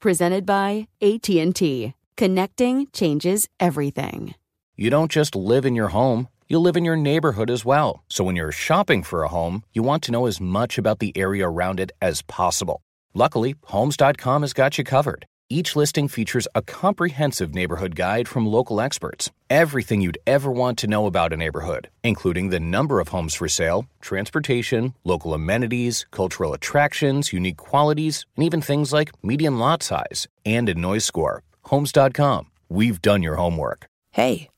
Presented by AT&T. Connecting changes everything. You don't just live in your home, you live in your neighborhood as well. So when you're shopping for a home, you want to know as much about the area around it as possible. Luckily, Homes.com has got you covered. Each listing features a comprehensive neighborhood guide from local experts. Everything you'd ever want to know about a neighborhood, including the number of homes for sale, transportation, local amenities, cultural attractions, unique qualities, and even things like median lot size and a noise score. Homes.com. We've done your homework. Hey,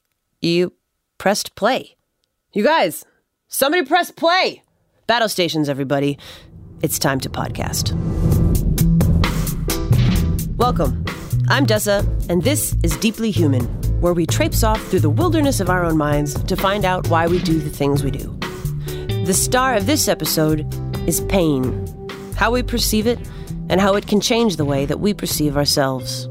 you pressed play. You guys, somebody press play. Battle stations, everybody. It's time to podcast. Welcome. I'm Dessa, and this is Deeply Human, where we traipse off through the wilderness of our own minds to find out why we do the things we do. The star of this episode is pain, how we perceive it, and how it can change the way that we perceive ourselves.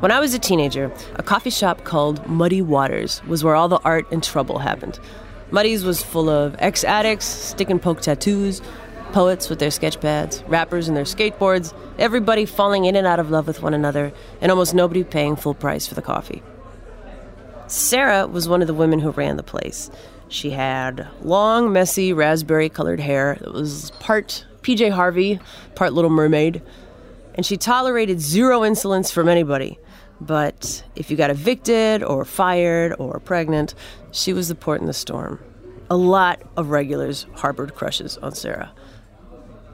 When I was a teenager, a coffee shop called Muddy Waters was where all the art and trouble happened. Muddy's was full of ex addicts, stick and poke tattoos, poets with their sketch pads, rappers and their skateboards, everybody falling in and out of love with one another, and almost nobody paying full price for the coffee. Sarah was one of the women who ran the place. She had long, messy, raspberry colored hair that was part PJ Harvey, part Little Mermaid, and she tolerated zero insolence from anybody. But if you got evicted or fired or pregnant, she was the port in the storm. A lot of regulars harbored crushes on Sarah.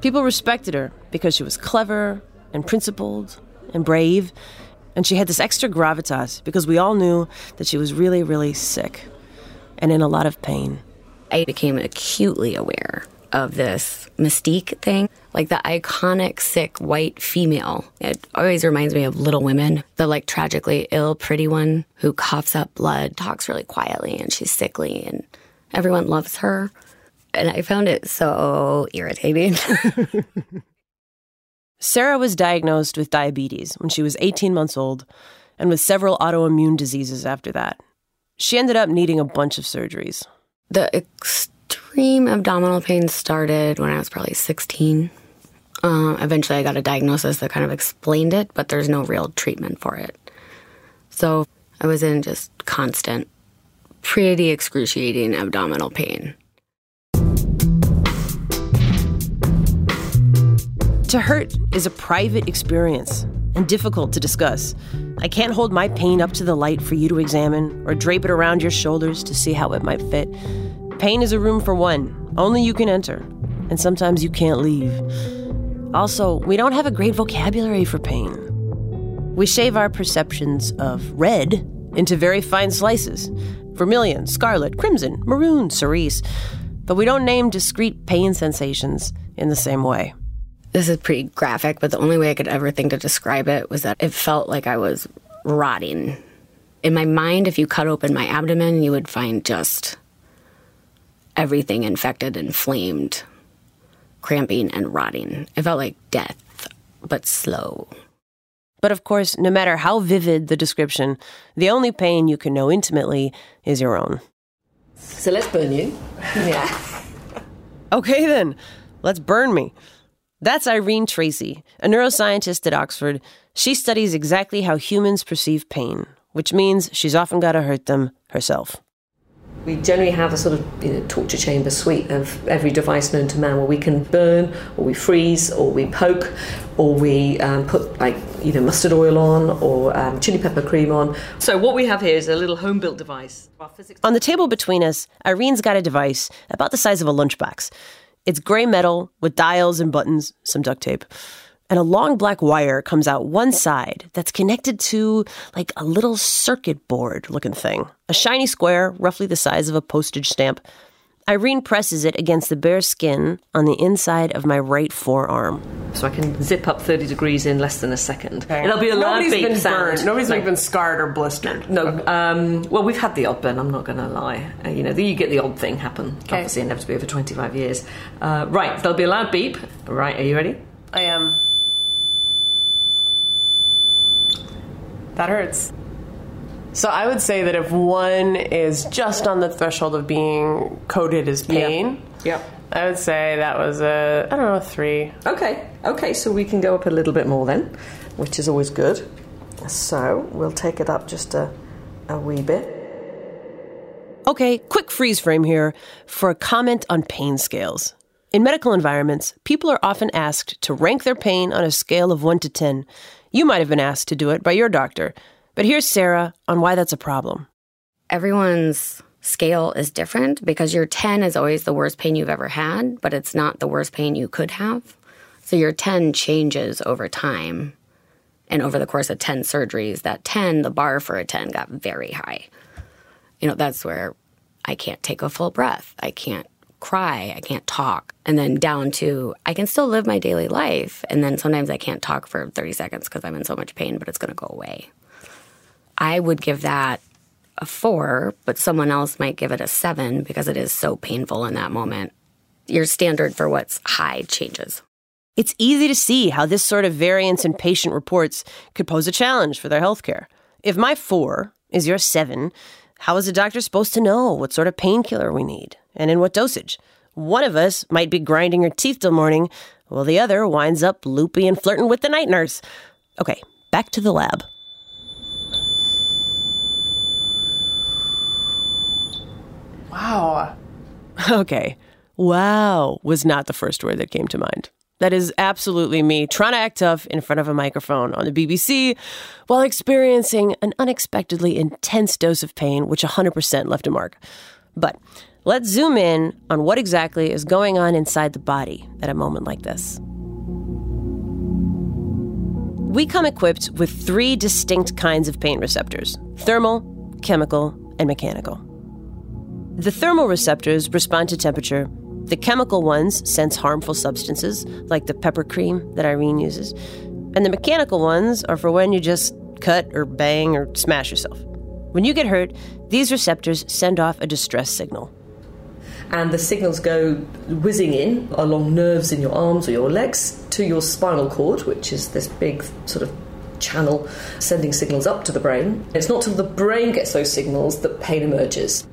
People respected her because she was clever and principled and brave, and she had this extra gravitas because we all knew that she was really, really sick and in a lot of pain. I became acutely aware of this mystique thing, like the iconic sick white female. It always reminds me of Little Women, the like tragically ill pretty one who coughs up blood, talks really quietly, and she's sickly, and everyone loves her. And I found it so irritating. Sarah was diagnosed with diabetes when she was 18 months old and with several autoimmune diseases after that. She ended up needing a bunch of surgeries. the extreme abdominal pain started when I was probably 16. Um, eventually, I got a diagnosis that kind of explained it, but there's no real treatment for it. So I was in just constant, pretty excruciating abdominal pain. To hurt is a private experience and difficult to discuss. I can't hold my pain up to the light for you to examine or drape it around your shoulders to see how it might fit. Pain is a room for one, only you can enter, and sometimes you can't leave. Also, we don't have a great vocabulary for pain. We shave our perceptions of red into very fine slices vermilion, scarlet, crimson, maroon, cerise. But we don't name discrete pain sensations in the same way. This is pretty graphic, but the only way I could ever think to describe it was that it felt like I was rotting. In my mind, if you cut open my abdomen, you would find just everything infected, and inflamed, cramping, and rotting. It felt like death, but slow. But of course, no matter how vivid the description, the only pain you can know intimately is your own. So let's burn you. Yeah. Okay, then, let's burn me. That's Irene Tracey, a neuroscientist at Oxford. She studies exactly how humans perceive pain, which means she's often got to hurt them herself. We generally have a sort of you know, torture chamber suite of every device known to man where we can burn, or we freeze, or we poke, or we um, put like you know mustard oil on, or um, chili pepper cream on. So what we have here is a little home built device. On the table between us, Irene's got a device about the size of a lunchbox. It's gray metal with dials and buttons, some duct tape. And a long black wire comes out one side that's connected to like a little circuit board looking thing. A shiny square, roughly the size of a postage stamp. Irene presses it against the bare skin on the inside of my right forearm. So I can zip up 30 degrees in less than a second. Okay. It'll be a loud Nobody's beep been sound. burned. Nobody's Like- like, been scarred or blistered. No, um, well, we've had the odd burn. I'm not going to lie. Uh, you know, you get the odd thing happen. Okay. Obviously, inevitably over 25 years. Uh, right, there'll be a loud beep. Right, are you ready? I am. That hurts. So I would say that if one is just on the threshold of being coded as pain, Yep. I would say that was a I don't know a three. Okay, okay, so we can go up a little bit more then, which is always good. So we'll take it up just a, a wee bit. Okay, quick freeze frame here for a comment on pain scales. In medical environments, people are often asked to rank their pain on a scale of 1 to 10. You might have been asked to do it by your doctor. But here's Sarah on why that's a problem. everyone's scale is different because your 10 is always the worst pain you've ever had, but it's not the worst pain you could have. So your 10 changes over time. And over the course of 10 surgeries, that 10, the bar for a 10 got very high. You know, that's where I can't take a full breath. I can't cry. I can't talk. And then down to I can still live my daily life. And then sometimes I can't talk for 30 seconds because I'm in so much pain, but it's going to go away. I would give that a four, but someone else might give it a seven because it is so painful in that moment. Your standard for what's high changes. It's easy to see how this sort of variance in patient reports could pose a challenge for their healthcare. If my four is your seven, how is a doctor supposed to know what sort of painkiller we need and in what dosage? One of us might be grinding her teeth till morning, while the other winds up loopy and flirting with the night nurse. Okay, back to the lab. Wow. Okay. Wow was not the first word that came to mind. That is absolutely me trying to act tough in front of a microphone on the BBC while experiencing an unexpectedly intense dose of pain, which 100% left a mark. But let's zoom in on what exactly is going on inside the body at a moment like this. We come equipped with three distinct kinds of pain receptors thermal, chemical, and mechanical. The thermal receptors respond to temperature. The chemical ones sense harmful substances, like the pepper cream that Irene uses. And the mechanical ones are for when you just cut or bang or smash yourself. When you get hurt, these receptors send off a distress signal. And the signals go whizzing in along nerves in your arms or your legs to your spinal cord, which is this big sort of channel sending signals up to the brain. It's not till the brain gets those signals that pain emerges.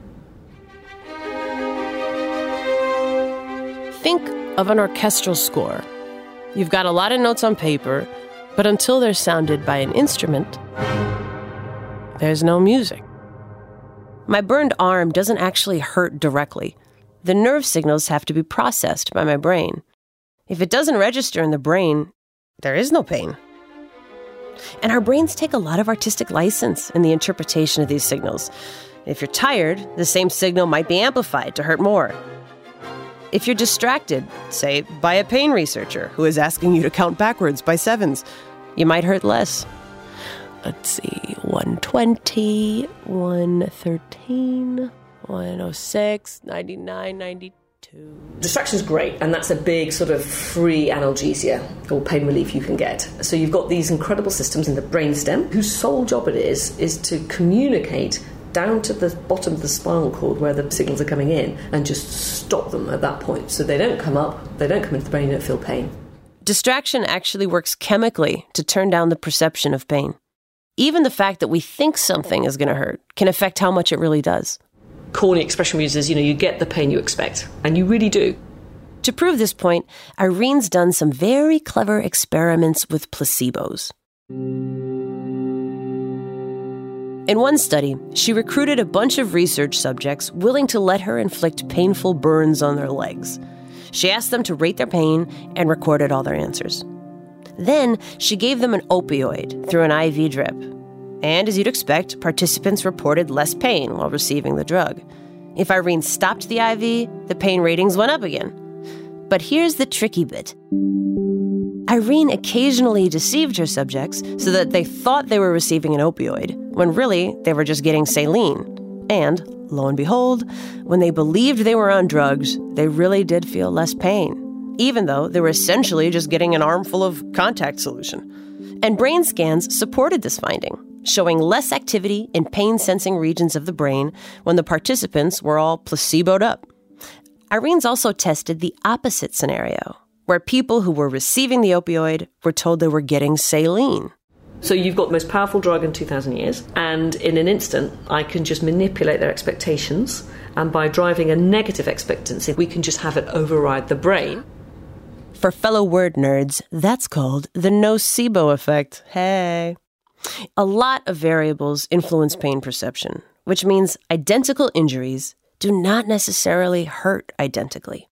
Think of an orchestral score. You've got a lot of notes on paper, but until they're sounded by an instrument, there's no music. My burned arm doesn't actually hurt directly. The nerve signals have to be processed by my brain. If it doesn't register in the brain, there is no pain. And our brains take a lot of artistic license in the interpretation of these signals. If you're tired, the same signal might be amplified to hurt more. If you're distracted, say by a pain researcher who is asking you to count backwards by sevens, you might hurt less. Let's see 120, 113, 106, 99, 92. Distraction's great, and that's a big sort of free analgesia or pain relief you can get. So you've got these incredible systems in the brainstem whose sole job it is is to communicate down to the bottom of the spinal cord where the signals are coming in and just stop them at that point. So they don't come up, they don't come into the brain, you don't feel pain. Distraction actually works chemically to turn down the perception of pain. Even the fact that we think something is going to hurt can affect how much it really does. Corny expression uses, you know, you get the pain you expect, and you really do. To prove this point, Irene's done some very clever experiments with placebos. In one study, she recruited a bunch of research subjects willing to let her inflict painful burns on their legs. She asked them to rate their pain and recorded all their answers. Then she gave them an opioid through an IV drip. And as you'd expect, participants reported less pain while receiving the drug. If Irene stopped the IV, the pain ratings went up again. But here's the tricky bit. Irene occasionally deceived her subjects so that they thought they were receiving an opioid, when really they were just getting saline and lo and behold, when they believed they were on drugs, they really did feel less pain, even though they were essentially just getting an armful of contact solution. And brain scans supported this finding, showing less activity in pain sensing regions of the brain when the participants were all placeboed up. Irene's also tested the opposite scenario, where people who were receiving the opioid were told they were getting saline. So you've got the most powerful drug in 2,000 years, and in an instant, I can just manipulate their expectations, and by driving a negative expectancy, we can just have it override the brain. For fellow word nerds, that's called the nocebo effect. Hey. A lot of variables influence pain perception, which means identical injuries do not necessarily hurt identically.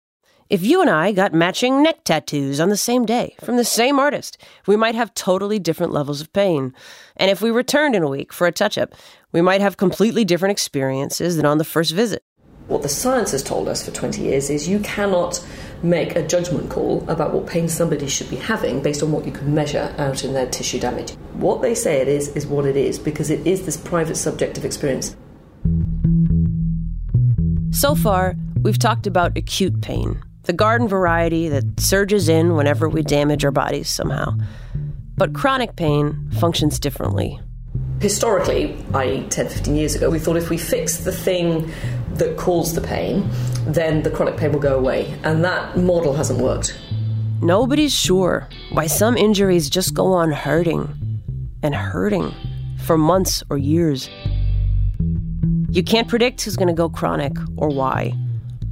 If you and I got matching neck tattoos on the same day from the same artist, we might have totally different levels of pain. And if we returned in a week for a touch up, we might have completely different experiences than on the first visit. What the science has told us for 20 years is you cannot make a judgment call about what pain somebody should be having based on what you can measure out in their tissue damage. What they say it is, is what it is, because it is this private subjective experience. So far, we've talked about acute pain, the garden variety that surges in whenever we damage our bodies somehow. But chronic pain functions differently. Historically, i.e., 10, 15 years ago, we thought if we fix the thing that caused the pain, then the chronic pain will go away. And that model hasn't worked. Nobody's sure why some injuries just go on hurting and hurting for months or years. You can't predict who's going to go chronic or why.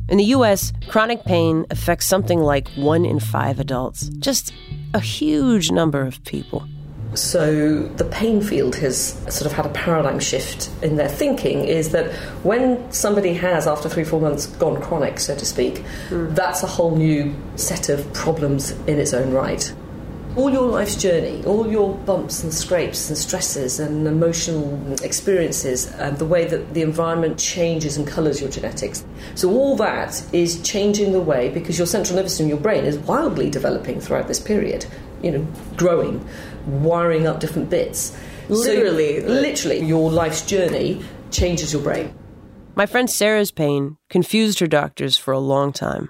In the US, chronic pain affects something like one in five adults, just a huge number of people. So the pain field has sort of had a paradigm shift in their thinking is that when somebody has, after three, four months, gone chronic, so to speak, mm. that's a whole new set of problems in its own right all your life's journey, all your bumps and scrapes and stresses and emotional experiences, and the way that the environment changes and colours your genetics. So, all that is changing the way because your central nervous system, your brain, is wildly developing throughout this period, you know, growing, wiring up different bits. Literally. So, literally, your life's journey changes your brain. My friend Sarah's pain confused her doctors for a long time.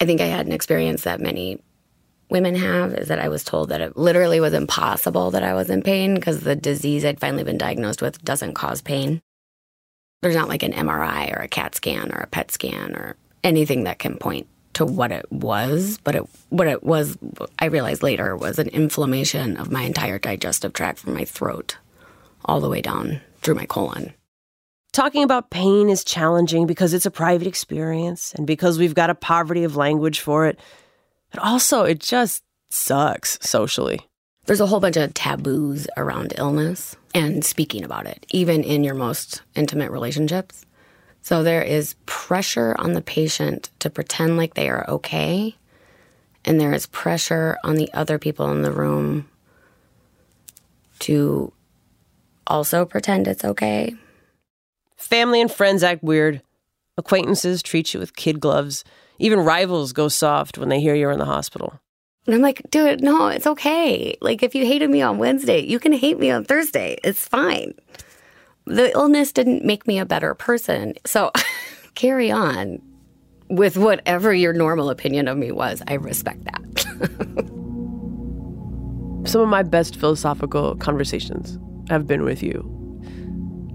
I think I had an experience that many women have is that I was told that it literally was impossible that I was in pain because the disease I'd finally been diagnosed with doesn't cause pain. There's not like an MRI or a CAT scan or a PET scan or anything that can point to what it was, but it what it was I realized later was an inflammation of my entire digestive tract from my throat all the way down through my colon. Talking about pain is challenging because it's a private experience and because we've got a poverty of language for it but also, it just sucks socially. There's a whole bunch of taboos around illness and speaking about it, even in your most intimate relationships. So there is pressure on the patient to pretend like they are okay. And there is pressure on the other people in the room to also pretend it's okay. Family and friends act weird. Acquaintances treat you with kid gloves. Even rivals go soft when they hear you're in the hospital. And I'm like, dude, no, it's okay. Like, if you hated me on Wednesday, you can hate me on Thursday. It's fine. The illness didn't make me a better person. So carry on with whatever your normal opinion of me was. I respect that. Some of my best philosophical conversations have been with you.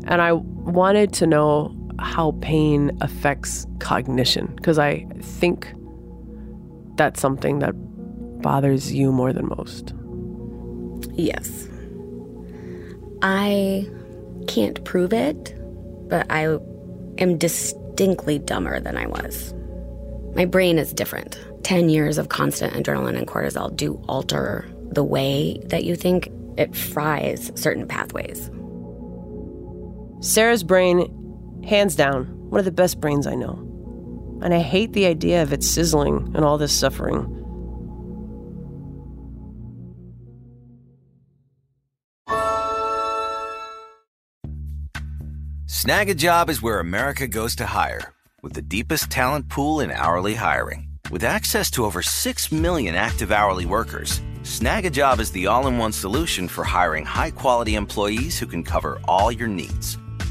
And I wanted to know how pain affects cognition because I think that's something that bothers you more than most. Yes. I can't prove it, but I am distinctly dumber than I was. My brain is different. 10 years of constant adrenaline and cortisol do alter the way that you think. It fries certain pathways. Sarah's brain Hands down, one of the best brains I know. And I hate the idea of it sizzling and all this suffering. Snagajob is where America goes to hire, with the deepest talent pool in hourly hiring. With access to over 6 million active hourly workers, Snagajob is the all in one solution for hiring high quality employees who can cover all your needs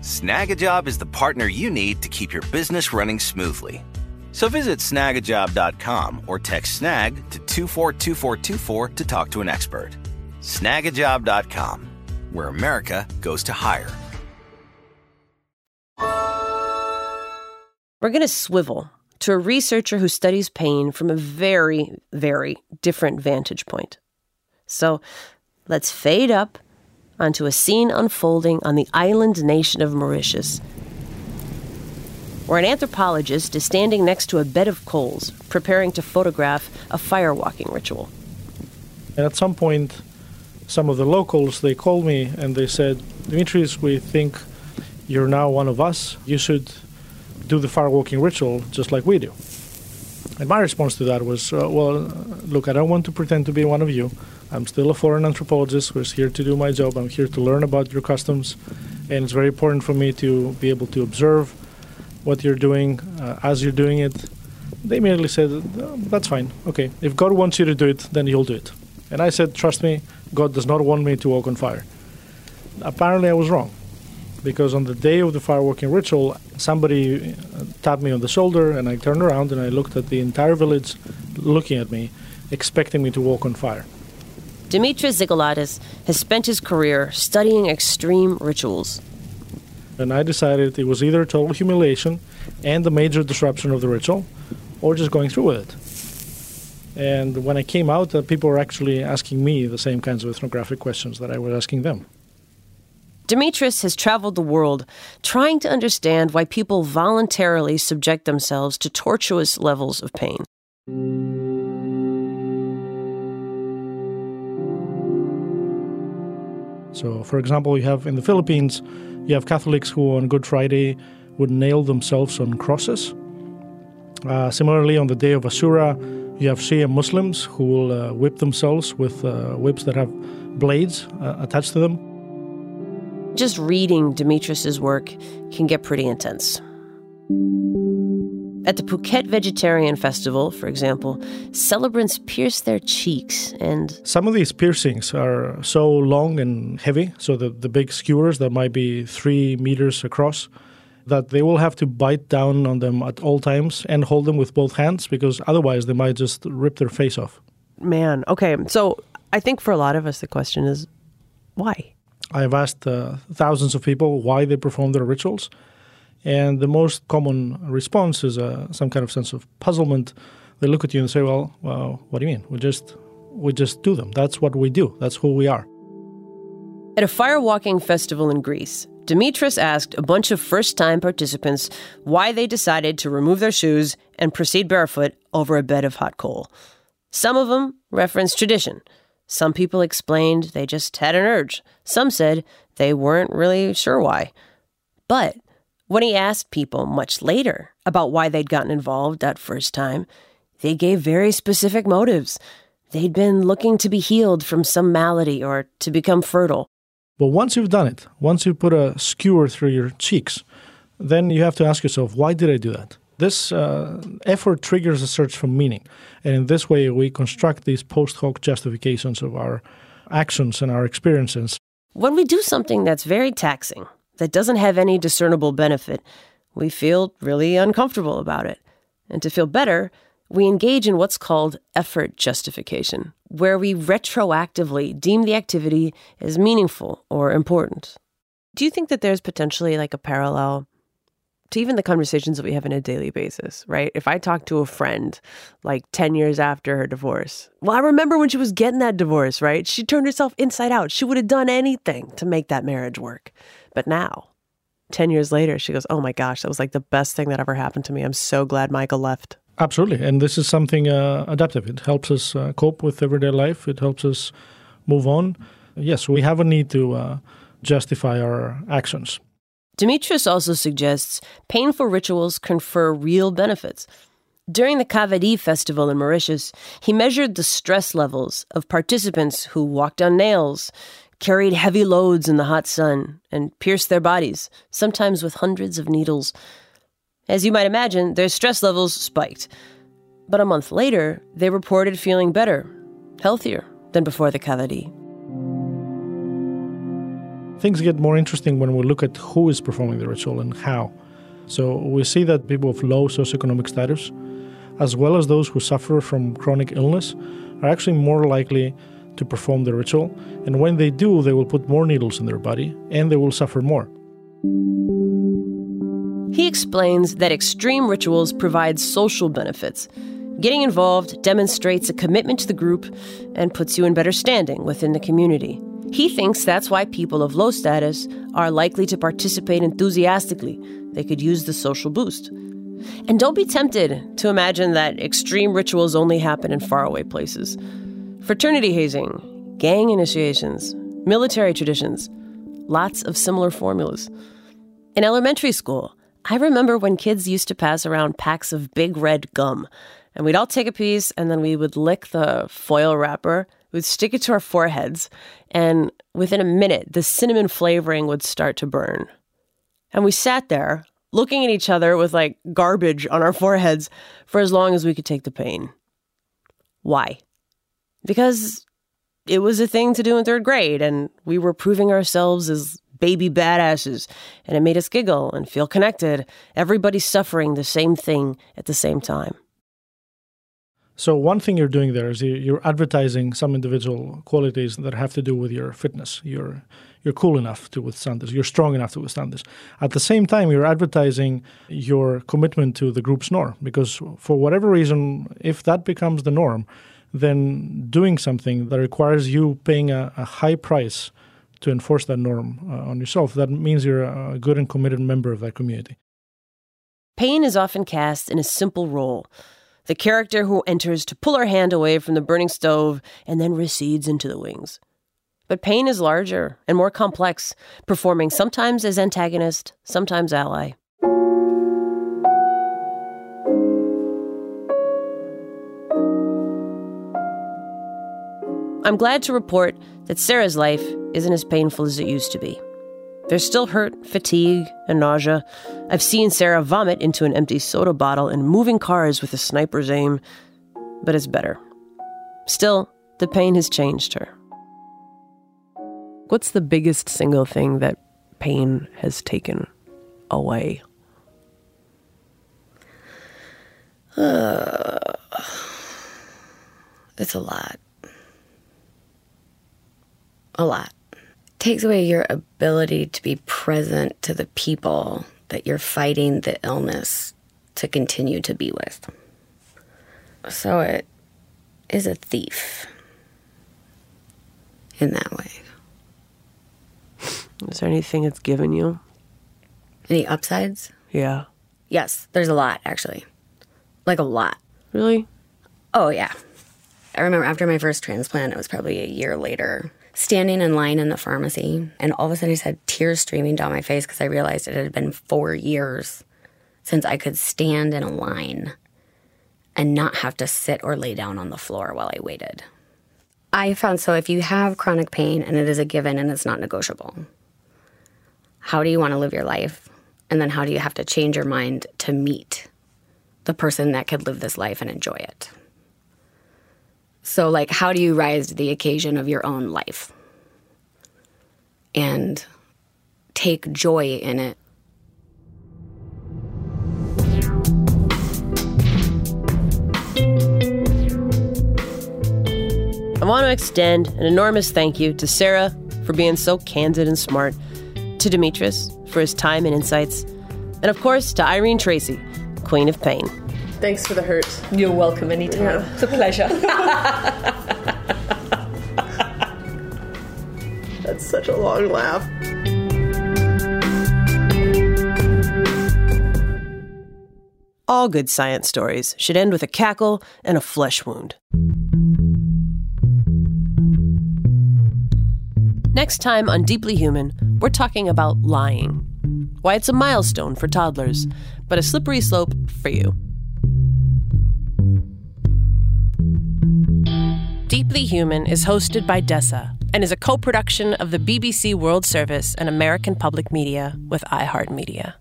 Snagajob is the partner you need to keep your business running smoothly. So visit snagajob.com or text snag to 242424 to talk to an expert. Snagajob.com, where America goes to hire. We're going to swivel to a researcher who studies pain from a very, very different vantage point. So let's fade up onto a scene unfolding on the island nation of Mauritius, where an anthropologist is standing next to a bed of coals, preparing to photograph a firewalking ritual. And at some point, some of the locals they called me and they said, Dimitris, we think you're now one of us. You should do the firewalking ritual just like we do. And my response to that was, uh, well, look, I don't want to pretend to be one of you. I'm still a foreign anthropologist who's here to do my job. I'm here to learn about your customs, and it's very important for me to be able to observe what you're doing uh, as you're doing it. They immediately said, oh, That's fine. Okay. If God wants you to do it, then you'll do it. And I said, Trust me, God does not want me to walk on fire. Apparently, I was wrong because on the day of the firewalking ritual, somebody uh, tapped me on the shoulder, and I turned around and I looked at the entire village looking at me, expecting me to walk on fire. Dimitris Xygalatas has spent his career studying extreme rituals. And I decided it was either total humiliation and the major disruption of the ritual, or just going through with it. And when I came out, uh, people were actually asking me the same kinds of ethnographic questions that I was asking them. Dimitris has traveled the world trying to understand why people voluntarily subject themselves to tortuous levels of pain. So, for example, you have in the Philippines, you have Catholics who on Good Friday would nail themselves on crosses. Uh, similarly, on the day of Ashura, you have Shia Muslims who will uh, whip themselves with uh, whips that have blades uh, attached to them. Just reading Dimitris's work can get pretty intense. At the Phuket Vegetarian Festival, for example, celebrants pierce their cheeks and. Some of these piercings are so long and heavy, so the, the big skewers that might be three meters across, that they will have to bite down on them at all times and hold them with both hands because otherwise they might just rip their face off. Man, okay. So I think for a lot of us, the question is why? I've asked uh, thousands of people why they perform their rituals. And the most common response is uh, some kind of sense of puzzlement. They look at you and say, "Well, well, what do you mean? We just we just do them. That's what we do. That's who we are." At a firewalking festival in Greece, Dimitris asked a bunch of first-time participants why they decided to remove their shoes and proceed barefoot over a bed of hot coal. Some of them referenced tradition. Some people explained they just had an urge. Some said they weren't really sure why. But when he asked people much later about why they'd gotten involved that first time, they gave very specific motives. They'd been looking to be healed from some malady or to become fertile. But once you've done it, once you put a skewer through your cheeks, then you have to ask yourself, why did I do that? This uh, effort triggers a search for meaning. And in this way, we construct these post hoc justifications of our actions and our experiences. When we do something that's very taxing, that doesn't have any discernible benefit, we feel really uncomfortable about it. And to feel better, we engage in what's called effort justification, where we retroactively deem the activity as meaningful or important. Do you think that there's potentially like a parallel to even the conversations that we have on a daily basis, right? If I talk to a friend like 10 years after her divorce, well, I remember when she was getting that divorce, right? She turned herself inside out. She would have done anything to make that marriage work. But now, 10 years later, she goes, Oh my gosh, that was like the best thing that ever happened to me. I'm so glad Michael left. Absolutely. And this is something uh, adaptive. It helps us uh, cope with everyday life, it helps us move on. Yes, we have a need to uh, justify our actions. Dimitris also suggests painful rituals confer real benefits. During the Kavadi festival in Mauritius, he measured the stress levels of participants who walked on nails, carried heavy loads in the hot sun, and pierced their bodies, sometimes with hundreds of needles. As you might imagine, their stress levels spiked. But a month later, they reported feeling better, healthier than before the Kavadi. Things get more interesting when we look at who is performing the ritual and how. So we see that people of low socioeconomic status, as well as those who suffer from chronic illness, are actually more likely to perform the ritual. And when they do, they will put more needles in their body and they will suffer more. He explains that extreme rituals provide social benefits. Getting involved demonstrates a commitment to the group and puts you in better standing within the community. He thinks that's why people of low status are likely to participate enthusiastically. They could use the social boost. And don't be tempted to imagine that extreme rituals only happen in faraway places. Fraternity hazing, gang initiations, military traditions, lots of similar formulas. In elementary school, I remember when kids used to pass around packs of big red gum, and we'd all take a piece and then we would lick the foil wrapper We'd stick it to our foreheads, and within a minute, the cinnamon flavoring would start to burn. And we sat there looking at each other with like garbage on our foreheads for as long as we could take the pain. Why? Because it was a thing to do in third grade, and we were proving ourselves as baby badasses, and it made us giggle and feel connected. Everybody's suffering the same thing at the same time. So one thing you're doing there is you're advertising some individual qualities that have to do with your fitness. You're you're cool enough to withstand this. You're strong enough to withstand this. At the same time, you're advertising your commitment to the group's norm because for whatever reason, if that becomes the norm, then doing something that requires you paying a, a high price to enforce that norm uh, on yourself, that means you're a good and committed member of that community. Pain is often cast in a simple role the character who enters to pull her hand away from the burning stove and then recedes into the wings. But Pain is larger and more complex, performing sometimes as antagonist, sometimes ally. I'm glad to report that Sarah's life isn't as painful as it used to be. There's still hurt, fatigue, and nausea. I've seen Sarah vomit into an empty soda bottle and moving cars with a sniper's aim, but it's better. Still, the pain has changed her. What's the biggest single thing that pain has taken away? Uh, it's a lot. A lot takes away your ability to be present to the people that you're fighting the illness to continue to be with. So it is a thief in that way. Is there anything it's given you? Any upsides? Yeah. Yes, there's a lot actually. Like a lot. Really? Oh, yeah. I remember after my first transplant, it was probably a year later standing in line in the pharmacy, and all of a sudden I just had tears streaming down my face because I realized it had been four years since I could stand in a line and not have to sit or lay down on the floor while I waited. I found so if you have chronic pain and it is a given and it's not negotiable, how do you want to live your life? And then how do you have to change your mind to meet the person that could live this life and enjoy it? So, like, how do you rise to the occasion of your own life and take joy in it? I want to extend an enormous thank you to Sarah for being so candid and smart, to Dimitris for his time and insights, and of course to Irene Tracey, Queen of Pain. Thanks for the hurt. You're welcome anytime. Yeah. It's a pleasure. That's such a long laugh. All good science stories should end with a cackle and a flesh wound. Next time on Deeply Human, we're talking about lying why it's a milestone for toddlers, but a slippery slope for you. Deeply Human is hosted by Dessa and is a co production of the BBC World Service and American Public Media with iHeartMedia.